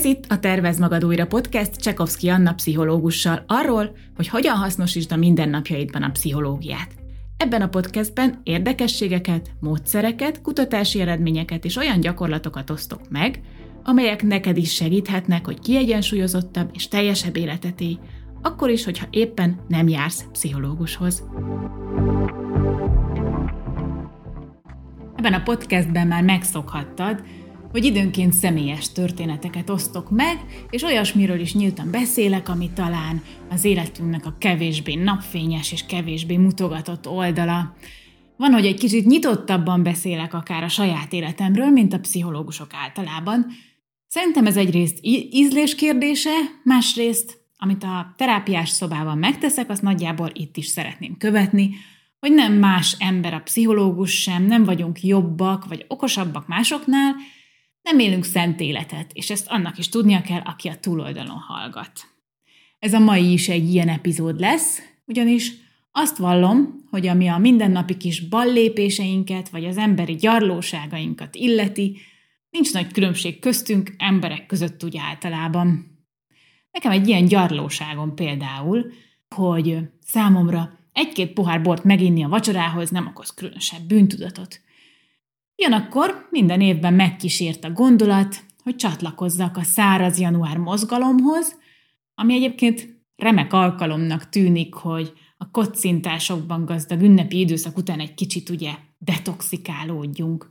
Ez itt a Tervez Magad Újra podcast Csekovszki Anna pszichológussal arról, hogy hogyan hasznosítsd a mindennapjaidban a pszichológiát. Ebben a podcastben érdekességeket, módszereket, kutatási eredményeket és olyan gyakorlatokat osztok meg, amelyek neked is segíthetnek, hogy kiegyensúlyozottabb és teljesebb életet akkor is, hogyha éppen nem jársz pszichológushoz. Ebben a podcastben már megszokhattad, hogy időnként személyes történeteket osztok meg, és olyasmiről is nyíltan beszélek, ami talán az életünknek a kevésbé napfényes és kevésbé mutogatott oldala. Van, hogy egy kicsit nyitottabban beszélek akár a saját életemről, mint a pszichológusok általában. Szerintem ez egyrészt ízlés kérdése, másrészt, amit a terápiás szobában megteszek, azt nagyjából itt is szeretném követni, hogy nem más ember a pszichológus sem, nem vagyunk jobbak vagy okosabbak másoknál, nem élünk szent életet, és ezt annak is tudnia kell, aki a túloldalon hallgat. Ez a mai is egy ilyen epizód lesz, ugyanis azt vallom, hogy ami a mindennapi kis ballépéseinket, vagy az emberi gyarlóságainkat illeti, nincs nagy különbség köztünk emberek között úgy általában. Nekem egy ilyen gyarlóságom például, hogy számomra egy-két pohár bort meginni a vacsorához nem okoz különösebb bűntudatot. Ugyanakkor minden évben megkísért a gondolat, hogy csatlakozzak a száraz január mozgalomhoz, ami egyébként remek alkalomnak tűnik, hogy a kocintásokban gazdag ünnepi időszak után egy kicsit ugye detoxikálódjunk.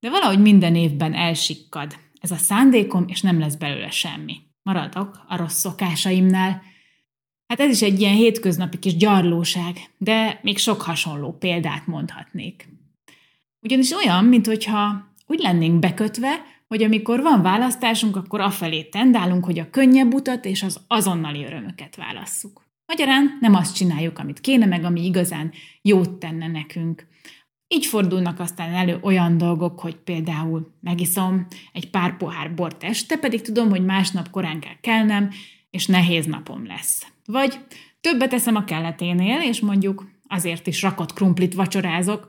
De valahogy minden évben elsikkad. Ez a szándékom, és nem lesz belőle semmi. Maradok a rossz szokásaimnál. Hát ez is egy ilyen hétköznapi kis gyarlóság, de még sok hasonló példát mondhatnék. Ugyanis olyan, mintha úgy lennénk bekötve, hogy amikor van választásunk, akkor afelé tendálunk, hogy a könnyebb utat és az azonnali örömöket válasszuk. Magyarán nem azt csináljuk, amit kéne, meg ami igazán jót tenne nekünk. Így fordulnak aztán elő olyan dolgok, hogy például megiszom egy pár pohár bort este, pedig tudom, hogy másnap korán kell kelnem, és nehéz napom lesz. Vagy többet eszem a kelleténél, és mondjuk azért is rakott krumplit vacsorázok,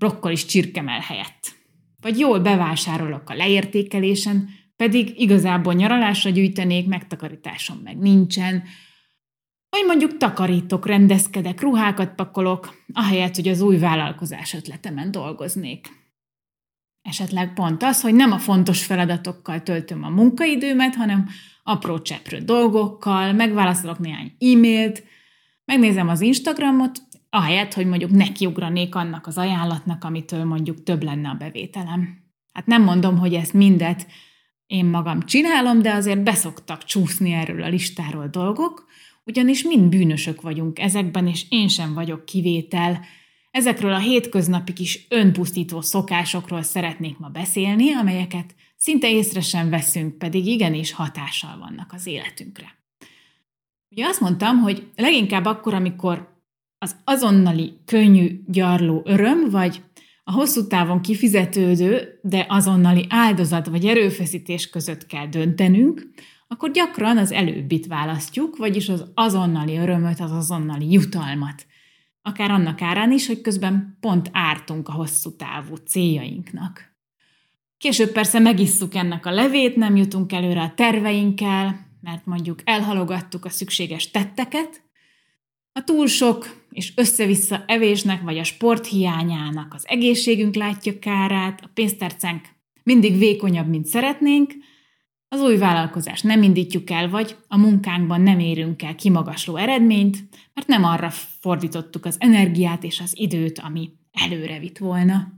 brokkolis csirkemel helyett. Vagy jól bevásárolok a leértékelésen, pedig igazából nyaralásra gyűjtenék, megtakarításom meg nincsen, vagy mondjuk takarítok, rendezkedek, ruhákat pakolok, ahelyett, hogy az új vállalkozás ötletemen dolgoznék. Esetleg pont az, hogy nem a fontos feladatokkal töltöm a munkaidőmet, hanem apró cseprő dolgokkal, megválaszolok néhány e-mailt, megnézem az Instagramot, ahelyett, hogy mondjuk nekiugranék annak az ajánlatnak, amitől mondjuk több lenne a bevételem. Hát nem mondom, hogy ezt mindet én magam csinálom, de azért beszoktak csúszni erről a listáról dolgok, ugyanis mind bűnösök vagyunk ezekben, és én sem vagyok kivétel. Ezekről a hétköznapi kis önpusztító szokásokról szeretnék ma beszélni, amelyeket szinte észre sem veszünk, pedig igenis hatással vannak az életünkre. Ugye azt mondtam, hogy leginkább akkor, amikor az azonnali, könnyű, gyarló öröm, vagy a hosszú távon kifizetődő, de azonnali áldozat vagy erőfeszítés között kell döntenünk, akkor gyakran az előbbit választjuk, vagyis az azonnali örömöt, az azonnali jutalmat. Akár annak árán is, hogy közben pont ártunk a hosszú távú céljainknak. Később persze megisszuk ennek a levét, nem jutunk előre a terveinkkel, mert mondjuk elhalogattuk a szükséges tetteket, a túl sok és össze-vissza evésnek vagy a sport hiányának az egészségünk látja kárát, a pénztárcánk mindig vékonyabb, mint szeretnénk, az új vállalkozást nem indítjuk el, vagy a munkánkban nem érünk el kimagasló eredményt, mert nem arra fordítottuk az energiát és az időt, ami előre vitt volna.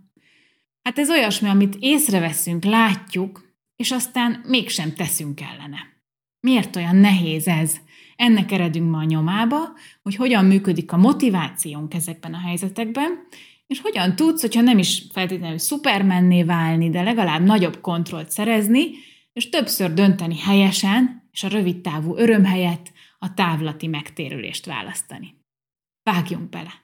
Hát ez olyasmi, amit észreveszünk, látjuk, és aztán mégsem teszünk ellene. Miért olyan nehéz ez? Ennek eredünk ma a nyomába, hogy hogyan működik a motivációnk ezekben a helyzetekben, és hogyan tudsz, hogyha nem is feltétlenül szupermenné válni, de legalább nagyobb kontrollt szerezni, és többször dönteni helyesen, és a rövid távú öröm helyett a távlati megtérülést választani. Vágjunk bele!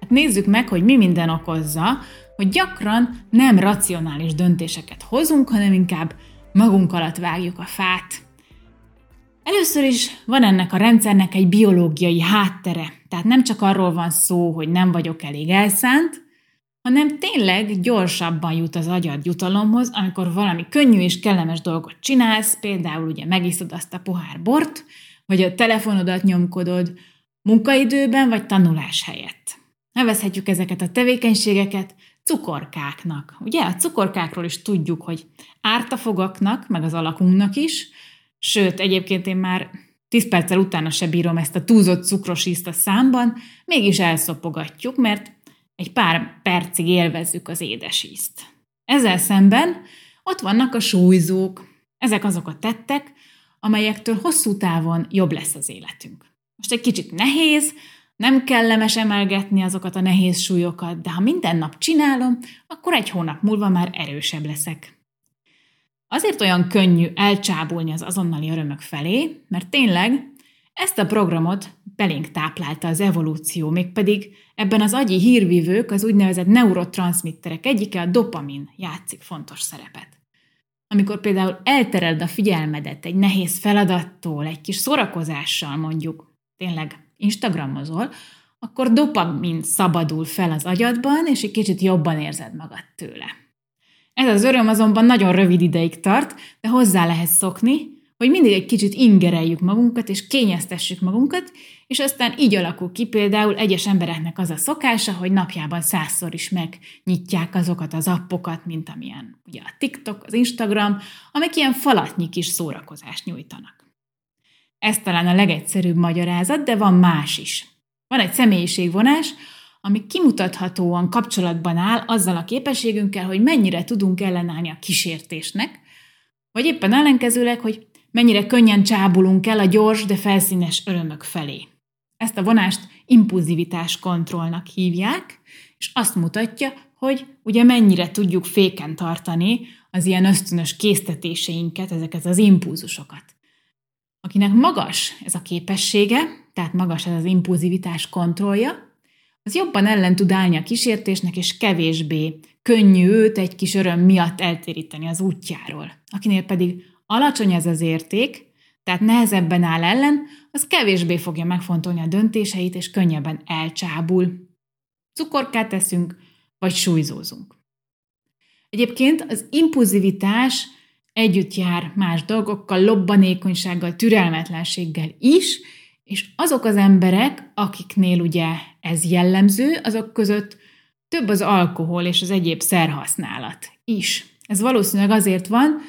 Hát nézzük meg, hogy mi minden okozza, hogy gyakran nem racionális döntéseket hozunk, hanem inkább magunk alatt vágjuk a fát. Először is van ennek a rendszernek egy biológiai háttere, tehát nem csak arról van szó, hogy nem vagyok elég elszánt, hanem tényleg gyorsabban jut az agyad jutalomhoz, amikor valami könnyű és kellemes dolgot csinálsz, például ugye megiszod azt a pohár bort, vagy a telefonodat nyomkodod munkaidőben vagy tanulás helyett. Nevezhetjük ezeket a tevékenységeket cukorkáknak. Ugye a cukorkákról is tudjuk, hogy árt a fogaknak, meg az alakunknak is, sőt, egyébként én már 10 perccel utána se bírom ezt a túlzott cukros ízt a számban, mégis elszopogatjuk, mert egy pár percig élvezzük az édes ízt. Ezzel szemben ott vannak a súlyzók. Ezek azok a tettek, amelyektől hosszú távon jobb lesz az életünk. Most egy kicsit nehéz, nem kellemes emelgetni azokat a nehéz súlyokat, de ha minden nap csinálom, akkor egy hónap múlva már erősebb leszek. Azért olyan könnyű elcsábulni az azonnali örömök felé, mert tényleg ezt a programot belénk táplálta az evolúció, mégpedig ebben az agyi hírvívők, az úgynevezett neurotranszmitterek egyike, a dopamin játszik fontos szerepet. Amikor például eltereld a figyelmedet egy nehéz feladattól, egy kis szórakozással mondjuk, tényleg Instagramozol, akkor dopamin szabadul fel az agyadban, és egy kicsit jobban érzed magad tőle. Ez az öröm azonban nagyon rövid ideig tart, de hozzá lehet szokni, hogy mindig egy kicsit ingereljük magunkat, és kényeztessük magunkat, és aztán így alakul ki például egyes embereknek az a szokása, hogy napjában százszor is megnyitják azokat az appokat, mint amilyen ugye a TikTok, az Instagram, amik ilyen falatnyi kis szórakozást nyújtanak. Ez talán a legegyszerűbb magyarázat, de van más is. Van egy személyiségvonás, ami kimutathatóan kapcsolatban áll azzal a képességünkkel, hogy mennyire tudunk ellenállni a kísértésnek, vagy éppen ellenkezőleg, hogy mennyire könnyen csábulunk el a gyors, de felszínes örömök felé. Ezt a vonást impulzivitás kontrollnak hívják, és azt mutatja, hogy ugye mennyire tudjuk féken tartani az ilyen ösztönös késztetéseinket, ezeket az impulzusokat. Akinek magas ez a képessége, tehát magas ez az impulzivitás kontrollja, az jobban ellen tud állni a kísértésnek, és kevésbé könnyű őt egy kis öröm miatt eltéríteni az útjáról. Akinél pedig alacsony ez az érték, tehát nehezebben áll ellen, az kevésbé fogja megfontolni a döntéseit, és könnyebben elcsábul. Cukorkát teszünk, vagy súlyzózunk. Egyébként az impulzivitás együtt jár más dolgokkal, lobbanékonysággal, türelmetlenséggel is, és azok az emberek, akiknél ugye ez jellemző, azok között több az alkohol és az egyéb szerhasználat is. Ez valószínűleg azért van,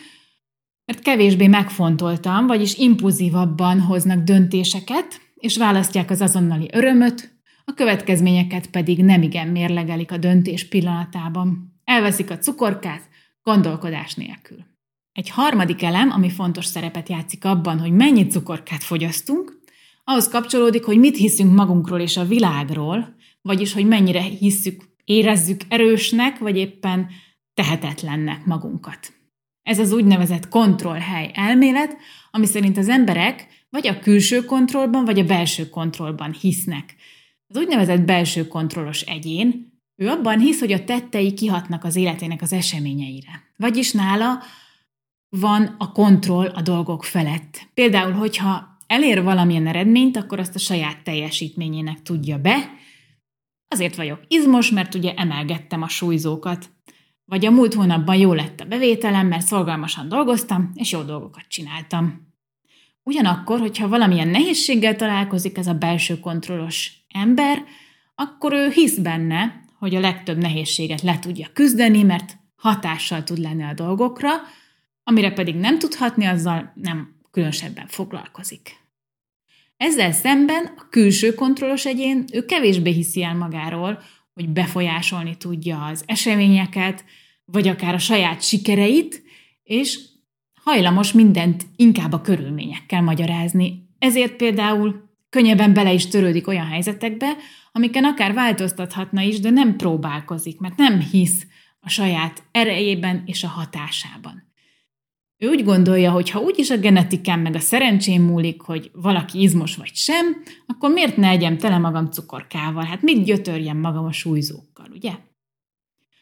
mert kevésbé megfontoltam, vagyis impulzívabban hoznak döntéseket, és választják az azonnali örömöt, a következményeket pedig nemigen mérlegelik a döntés pillanatában. Elveszik a cukorkát, gondolkodás nélkül. Egy harmadik elem, ami fontos szerepet játszik abban, hogy mennyi cukorkát fogyasztunk, ahhoz kapcsolódik, hogy mit hiszünk magunkról és a világról, vagyis hogy mennyire hisszük, érezzük erősnek, vagy éppen tehetetlennek magunkat. Ez az úgynevezett kontrollhely elmélet, ami szerint az emberek vagy a külső kontrollban, vagy a belső kontrollban hisznek. Az úgynevezett belső kontrollos egyén, ő abban hisz, hogy a tettei kihatnak az életének az eseményeire. Vagyis nála van a kontroll a dolgok felett. Például, hogyha elér valamilyen eredményt, akkor azt a saját teljesítményének tudja be. Azért vagyok izmos, mert ugye emelgettem a súlyzókat. Vagy a múlt hónapban jó lett a bevételem, mert szolgalmasan dolgoztam, és jó dolgokat csináltam. Ugyanakkor, hogyha valamilyen nehézséggel találkozik ez a belső kontrollos ember, akkor ő hisz benne, hogy a legtöbb nehézséget le tudja küzdeni, mert hatással tud lenni a dolgokra, amire pedig nem tudhatni, azzal nem különösebben foglalkozik. Ezzel szemben a külső kontrollos egyén ő kevésbé hiszi el magáról, hogy befolyásolni tudja az eseményeket, vagy akár a saját sikereit, és hajlamos mindent inkább a körülményekkel magyarázni. Ezért például könnyebben bele is törődik olyan helyzetekbe, amiken akár változtathatna is, de nem próbálkozik, mert nem hisz a saját erejében és a hatásában. Ő úgy gondolja, hogy ha úgyis a genetikán meg a szerencsém múlik, hogy valaki izmos vagy sem, akkor miért ne egyem tele magam cukorkával? Hát mit gyötörjem magam a súlyzókkal, ugye?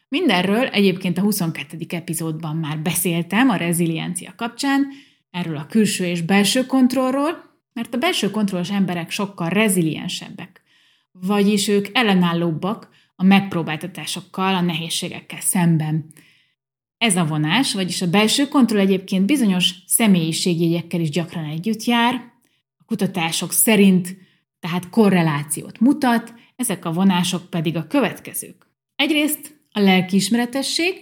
Mindenről egyébként a 22. epizódban már beszéltem a reziliencia kapcsán, erről a külső és belső kontrollról, mert a belső kontrollos emberek sokkal reziliensebbek, vagyis ők ellenállóbbak a megpróbáltatásokkal, a nehézségekkel szemben. Ez a vonás, vagyis a belső kontroll egyébként bizonyos személyiségjegyekkel is gyakran együtt jár, a kutatások szerint tehát korrelációt mutat, ezek a vonások pedig a következők. Egyrészt a lelkiismeretesség,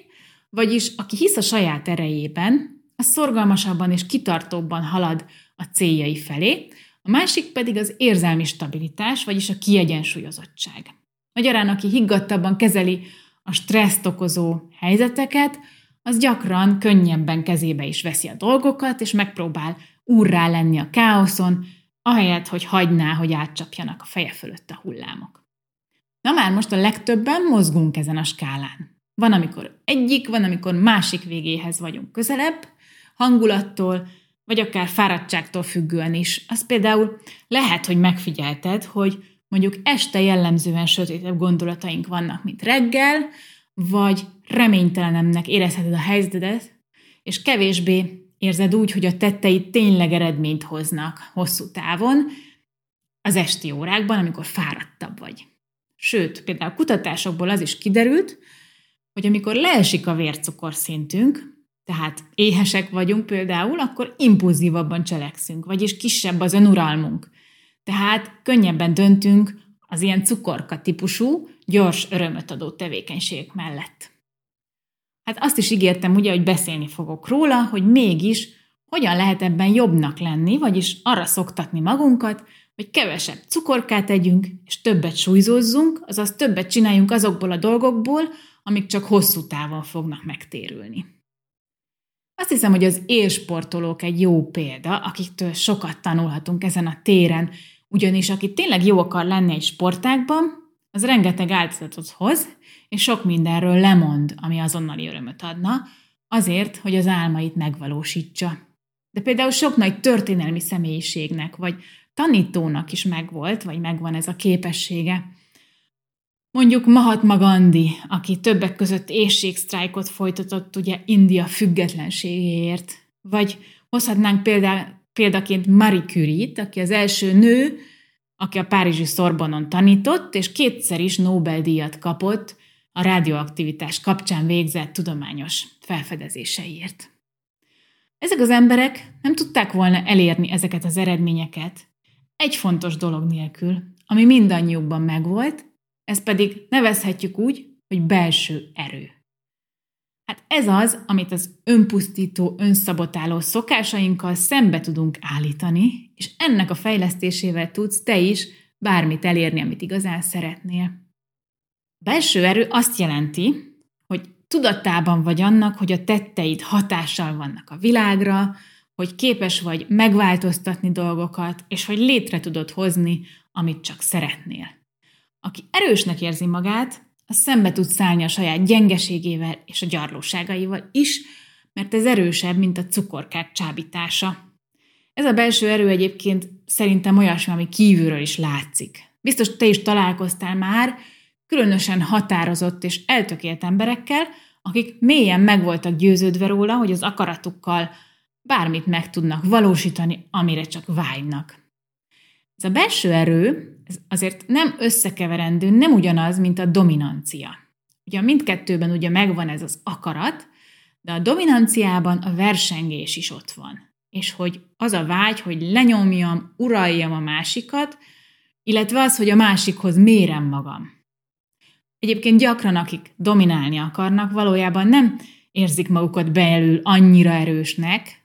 vagyis aki hisz a saját erejében, az szorgalmasabban és kitartóbban halad a céljai felé, a másik pedig az érzelmi stabilitás, vagyis a kiegyensúlyozottság. Magyarán, aki higgadtabban kezeli a stresszt okozó helyzeteket, az gyakran könnyebben kezébe is veszi a dolgokat, és megpróbál úrrá lenni a káoszon, ahelyett, hogy hagyná, hogy átcsapjanak a feje fölött a hullámok. Na már most a legtöbben mozgunk ezen a skálán. Van, amikor egyik, van, amikor másik végéhez vagyunk közelebb, hangulattól, vagy akár fáradtságtól függően is. Az például lehet, hogy megfigyelted, hogy mondjuk este jellemzően sötétebb gondolataink vannak, mint reggel, vagy reménytelenemnek érezheted a helyzetedet, és kevésbé érzed úgy, hogy a tetteid tényleg eredményt hoznak hosszú távon, az esti órákban, amikor fáradtabb vagy. Sőt, például kutatásokból az is kiderült, hogy amikor leesik a vércukorszintünk, tehát éhesek vagyunk például, akkor impulzívabban cselekszünk, vagyis kisebb az önuralmunk. Tehát könnyebben döntünk az ilyen cukorka típusú, gyors örömöt adó tevékenységek mellett. Hát azt is ígértem ugye, hogy beszélni fogok róla, hogy mégis hogyan lehet ebben jobbnak lenni, vagyis arra szoktatni magunkat, hogy kevesebb cukorkát együnk, és többet súlyzózzunk, azaz többet csináljunk azokból a dolgokból, amik csak hosszú távon fognak megtérülni. Azt hiszem, hogy az élsportolók egy jó példa, akiktől sokat tanulhatunk ezen a téren, ugyanis aki tényleg jó akar lenni egy sportágban, az rengeteg áldozatot hoz, és sok mindenről lemond, ami azonnali örömöt adna, azért, hogy az álmait megvalósítsa. De például sok nagy történelmi személyiségnek, vagy tanítónak is megvolt, vagy megvan ez a képessége. Mondjuk Mahatma Gandhi, aki többek között éjségsztrájkot folytatott ugye India függetlenségéért, vagy hozhatnánk példa, példaként Marie Curie-t, aki az első nő, aki a Párizsi Szorbonon tanított, és kétszer is Nobel-díjat kapott a radioaktivitás kapcsán végzett tudományos felfedezéseiért. Ezek az emberek nem tudták volna elérni ezeket az eredményeket egy fontos dolog nélkül, ami mindannyiukban megvolt, ez pedig nevezhetjük úgy, hogy belső erő. Hát ez az, amit az önpusztító, önszabotáló szokásainkkal szembe tudunk állítani, és ennek a fejlesztésével tudsz te is bármit elérni, amit igazán szeretnél. Belső erő azt jelenti, hogy tudatában vagy annak, hogy a tetteid hatással vannak a világra, hogy képes vagy megváltoztatni dolgokat, és hogy létre tudod hozni, amit csak szeretnél. Aki erősnek érzi magát, az szembe tud szállni a saját gyengeségével és a gyarlóságaival is, mert ez erősebb, mint a cukorkák csábítása. Ez a belső erő egyébként szerintem olyasmi, ami kívülről is látszik. Biztos te is találkoztál már különösen határozott és eltökélt emberekkel, akik mélyen meg voltak győződve róla, hogy az akaratukkal bármit meg tudnak valósítani, amire csak vágynak. Ez a belső erő ez azért nem összekeverendő, nem ugyanaz, mint a dominancia. Ugye mindkettőben ugye megvan ez az akarat, de a dominanciában a versengés is ott van. És hogy az a vágy, hogy lenyomjam, uraljam a másikat, illetve az, hogy a másikhoz mérem magam. Egyébként gyakran, akik dominálni akarnak, valójában nem érzik magukat belül annyira erősnek,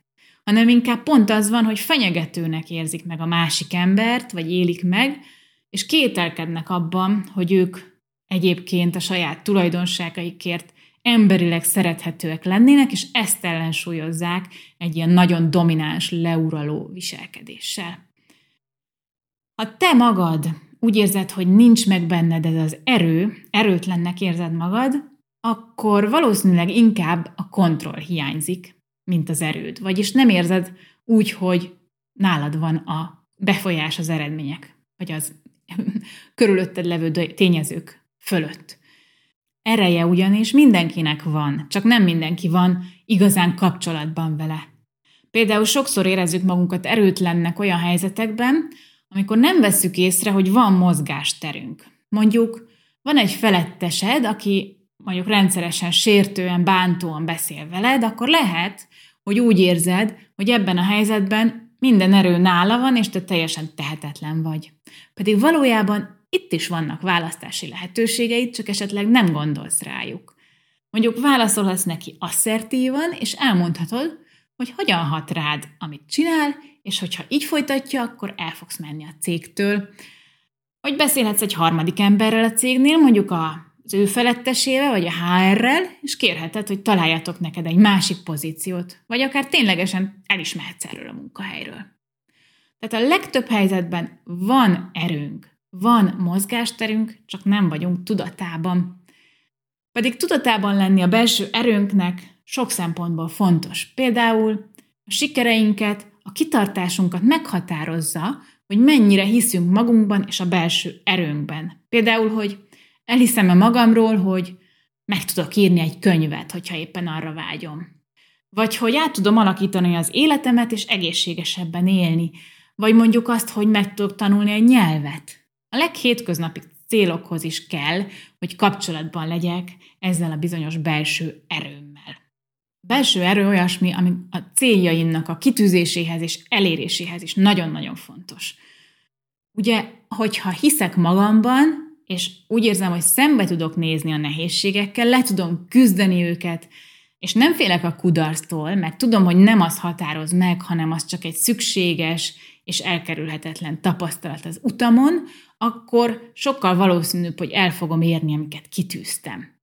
hanem inkább pont az van, hogy fenyegetőnek érzik meg a másik embert, vagy élik meg, és kételkednek abban, hogy ők egyébként a saját tulajdonságaikért emberileg szerethetőek lennének, és ezt ellensúlyozzák egy ilyen nagyon domináns, leuraló viselkedéssel. Ha te magad úgy érzed, hogy nincs meg benned ez az erő, erőtlennek érzed magad, akkor valószínűleg inkább a kontroll hiányzik, mint az erőd. Vagyis nem érzed úgy, hogy nálad van a befolyás az eredmények, vagy az körülötted levő tényezők fölött. Ereje ugyanis mindenkinek van, csak nem mindenki van igazán kapcsolatban vele. Például sokszor érezzük magunkat erőtlennek olyan helyzetekben, amikor nem vesszük észre, hogy van mozgásterünk. Mondjuk van egy felettesed, aki mondjuk rendszeresen sértően, bántóan beszél veled, akkor lehet, hogy úgy érzed, hogy ebben a helyzetben minden erő nála van, és te teljesen tehetetlen vagy. Pedig valójában itt is vannak választási lehetőségeid, csak esetleg nem gondolsz rájuk. Mondjuk válaszolhatsz neki asszertívan, és elmondhatod, hogy hogyan hat rád, amit csinál, és hogyha így folytatja, akkor el fogsz menni a cégtől. Vagy beszélhetsz egy harmadik emberrel a cégnél, mondjuk az ő felettesével, vagy a HR-rel, és kérheted, hogy találjatok neked egy másik pozíciót, vagy akár ténylegesen el is mehetsz erről a munkahelyről. Tehát a legtöbb helyzetben van erőnk, van mozgásterünk, csak nem vagyunk tudatában. Pedig tudatában lenni a belső erőnknek sok szempontból fontos. Például a sikereinket, a kitartásunkat meghatározza, hogy mennyire hiszünk magunkban és a belső erőnkben. Például, hogy elhiszem-e magamról, hogy meg tudok írni egy könyvet, hogyha éppen arra vágyom. Vagy hogy át tudom alakítani az életemet, és egészségesebben élni. Vagy mondjuk azt, hogy meg tudok tanulni egy nyelvet. A leghétköznapi célokhoz is kell, hogy kapcsolatban legyek ezzel a bizonyos belső erőmmel. Belső erő olyasmi, ami a céljainak a kitűzéséhez és eléréséhez is nagyon-nagyon fontos. Ugye, hogyha hiszek magamban, és úgy érzem, hogy szembe tudok nézni a nehézségekkel, le tudom küzdeni őket, és nem félek a kudarctól, mert tudom, hogy nem az határoz meg, hanem az csak egy szükséges és elkerülhetetlen tapasztalat az utamon, akkor sokkal valószínűbb, hogy el fogom érni, amiket kitűztem.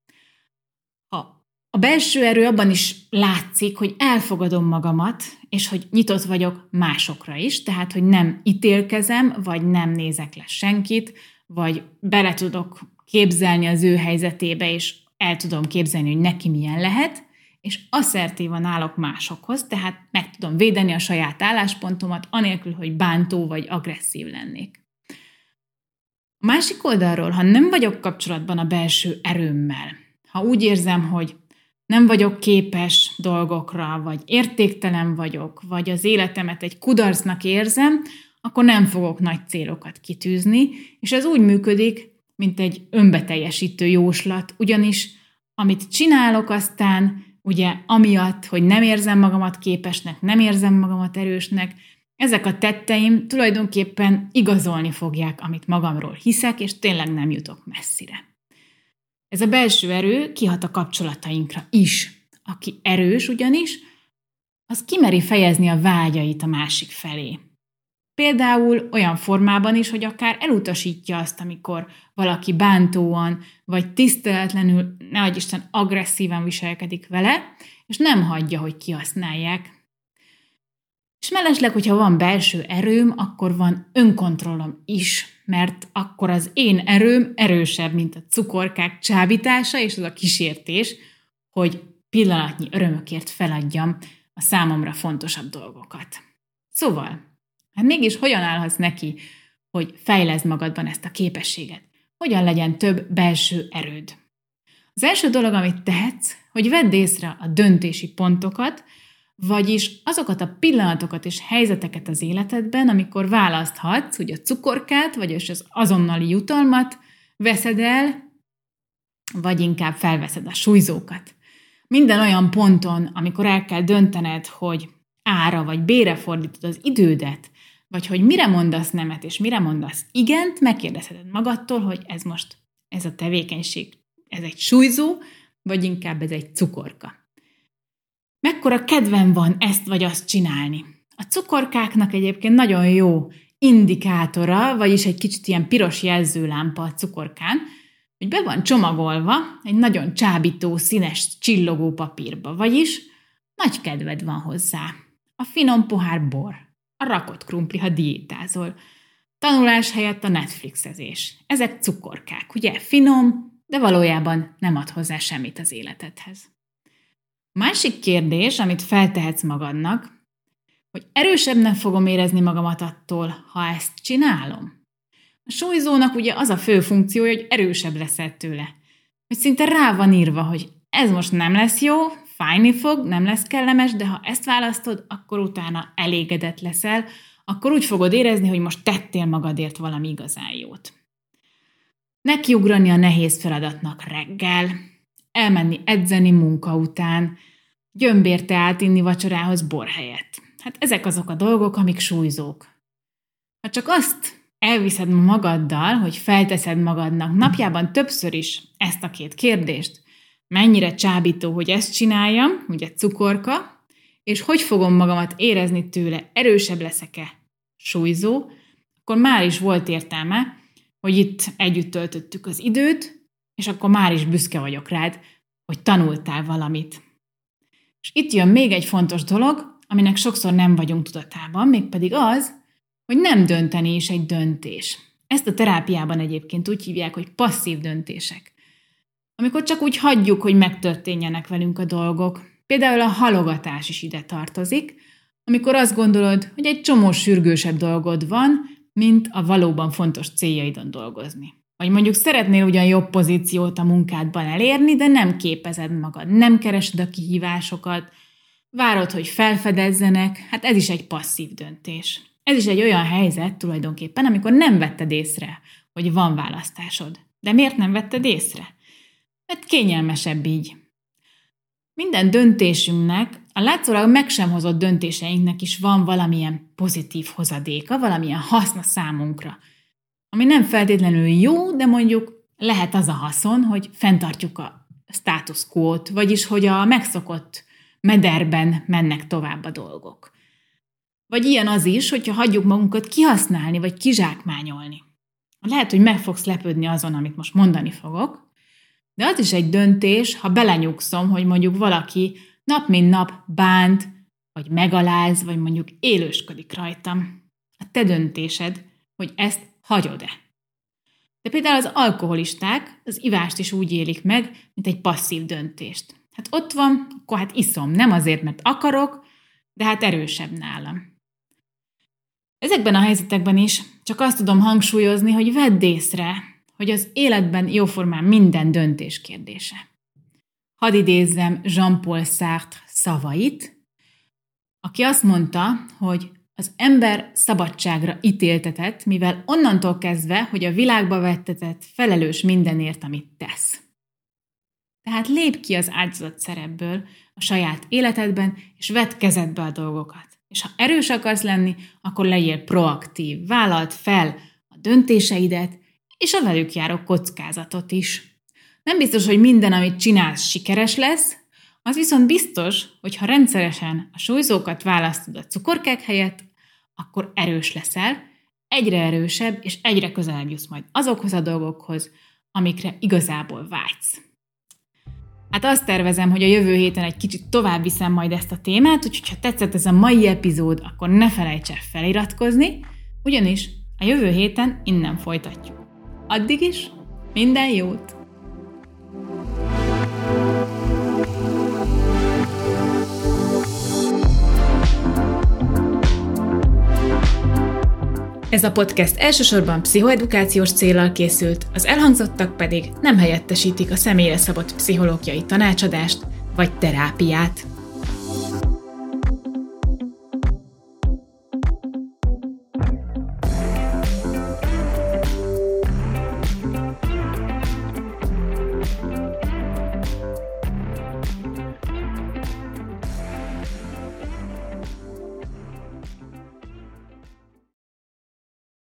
A belső erő abban is látszik, hogy elfogadom magamat, és hogy nyitott vagyok másokra is, tehát hogy nem ítélkezem, vagy nem nézek le senkit, vagy bele tudok képzelni az ő helyzetébe, és el tudom képzelni, hogy neki milyen lehet, és asszertívan állok másokhoz, tehát meg tudom védeni a saját álláspontomat, anélkül, hogy bántó vagy agresszív lennék. A másik oldalról, ha nem vagyok kapcsolatban a belső erőmmel, ha úgy érzem, hogy nem vagyok képes dolgokra, vagy értéktelen vagyok, vagy az életemet egy kudarcnak érzem, akkor nem fogok nagy célokat kitűzni, és ez úgy működik, mint egy önbeteljesítő jóslat, ugyanis amit csinálok aztán, ugye amiatt, hogy nem érzem magamat képesnek, nem érzem magamat erősnek, ezek a tetteim tulajdonképpen igazolni fogják, amit magamról hiszek, és tényleg nem jutok messzire. Ez a belső erő kihat a kapcsolatainkra is. Aki erős ugyanis, az kimeri fejezni a vágyait a másik felé. Például olyan formában is, hogy akár elutasítja azt, amikor valaki bántóan vagy tiszteletlenül, nehogy Isten agresszívan viselkedik vele, és nem hagyja, hogy kihasználják. És mellesleg, hogyha van belső erőm, akkor van önkontrollom is, mert akkor az én erőm erősebb, mint a cukorkák csábítása és az a kísértés, hogy pillanatnyi örömökért feladjam a számomra fontosabb dolgokat. Szóval, hát mégis hogyan állhatsz neki, hogy fejleszd magadban ezt a képességet? Hogyan legyen több belső erőd? Az első dolog, amit tehetsz, hogy vedd észre a döntési pontokat, vagyis azokat a pillanatokat és helyzeteket az életedben, amikor választhatsz, hogy a cukorkát, vagy az azonnali jutalmat veszed el, vagy inkább felveszed a súlyzókat. Minden olyan ponton, amikor el kell döntened, hogy ára vagy bére fordítod az idődet, vagy hogy mire mondasz nemet és mire mondasz igent, megkérdezheted magadtól, hogy ez most, ez a tevékenység, ez egy súlyzó, vagy inkább ez egy cukorka mekkora kedvem van ezt vagy azt csinálni. A cukorkáknak egyébként nagyon jó indikátora, vagyis egy kicsit ilyen piros jelzőlámpa a cukorkán, hogy be van csomagolva egy nagyon csábító, színes, csillogó papírba, vagyis nagy kedved van hozzá. A finom pohár bor, a rakott krumpli, ha diétázol, tanulás helyett a Netflixezés. Ezek cukorkák, ugye? Finom, de valójában nem ad hozzá semmit az életedhez. Másik kérdés, amit feltehetsz magadnak, hogy erősebbnek fogom érezni magamat attól, ha ezt csinálom. A súlyzónak ugye az a fő funkciója, hogy erősebb leszel tőle. Hogy szinte rá van írva, hogy ez most nem lesz jó, fájni fog, nem lesz kellemes, de ha ezt választod, akkor utána elégedett leszel, akkor úgy fogod érezni, hogy most tettél magadért valami igazán jót. nekiugrani a nehéz feladatnak reggel, elmenni edzeni munka után, gyömbérte átinni vacsorához bor helyett. Hát ezek azok a dolgok, amik súlyzók. Ha csak azt elviszed magaddal, hogy felteszed magadnak napjában többször is ezt a két kérdést, mennyire csábító, hogy ezt csináljam, ugye cukorka, és hogy fogom magamat érezni tőle, erősebb leszek-e, súlyzó, akkor már is volt értelme, hogy itt együtt töltöttük az időt, és akkor már is büszke vagyok rád, hogy tanultál valamit. És itt jön még egy fontos dolog, aminek sokszor nem vagyunk tudatában, mégpedig az, hogy nem dönteni is egy döntés. Ezt a terápiában egyébként úgy hívják, hogy passzív döntések. Amikor csak úgy hagyjuk, hogy megtörténjenek velünk a dolgok. Például a halogatás is ide tartozik, amikor azt gondolod, hogy egy csomó sürgősebb dolgod van, mint a valóban fontos céljaidon dolgozni. Vagy mondjuk szeretnél ugyan jobb pozíciót a munkádban elérni, de nem képezed magad, nem keresed a kihívásokat, várod, hogy felfedezzenek, hát ez is egy passzív döntés. Ez is egy olyan helyzet tulajdonképpen, amikor nem vetted észre, hogy van választásod. De miért nem vetted észre? Mert kényelmesebb így. Minden döntésünknek, a látszólag meg sem hozott döntéseinknek is van valamilyen pozitív hozadéka, valamilyen haszna számunkra. Ami nem feltétlenül jó, de mondjuk lehet az a haszon, hogy fenntartjuk a status vagyis hogy a megszokott mederben mennek tovább a dolgok. Vagy ilyen az is, hogyha hagyjuk magunkat kihasználni, vagy kizsákmányolni. Lehet, hogy meg fogsz lepődni azon, amit most mondani fogok, de az is egy döntés, ha belenyugszom, hogy mondjuk valaki nap mint nap bánt, vagy megaláz, vagy mondjuk élősködik rajtam. A te döntésed, hogy ezt hagyod-e. De például az alkoholisták az ivást is úgy élik meg, mint egy passzív döntést. Hát ott van, akkor hát iszom. Nem azért, mert akarok, de hát erősebb nálam. Ezekben a helyzetekben is csak azt tudom hangsúlyozni, hogy vedd észre, hogy az életben jóformán minden döntés kérdése. Hadd idézzem Jean-Paul Sartre szavait, aki azt mondta, hogy az ember szabadságra ítéltetett, mivel onnantól kezdve, hogy a világba vettetett, felelős mindenért, amit tesz. Tehát lép ki az áldozat szerepből a saját életedben, és vedd kezedbe a dolgokat. És ha erős akarsz lenni, akkor legyél proaktív, vállalt fel a döntéseidet, és a velük járó kockázatot is. Nem biztos, hogy minden, amit csinálsz, sikeres lesz, az viszont biztos, hogy ha rendszeresen a súlyzókat választod a cukorkák helyett, akkor erős leszel, egyre erősebb, és egyre közelebb jutsz majd azokhoz a dolgokhoz, amikre igazából vágysz. Hát azt tervezem, hogy a jövő héten egy kicsit tovább viszem majd ezt a témát, úgyhogy ha tetszett ez a mai epizód, akkor ne felejts el feliratkozni, ugyanis a jövő héten innen folytatjuk. Addig is minden jót! Ez a podcast elsősorban pszichoedukációs célral készült, az elhangzottak pedig nem helyettesítik a személyre szabott pszichológiai tanácsadást vagy terápiát.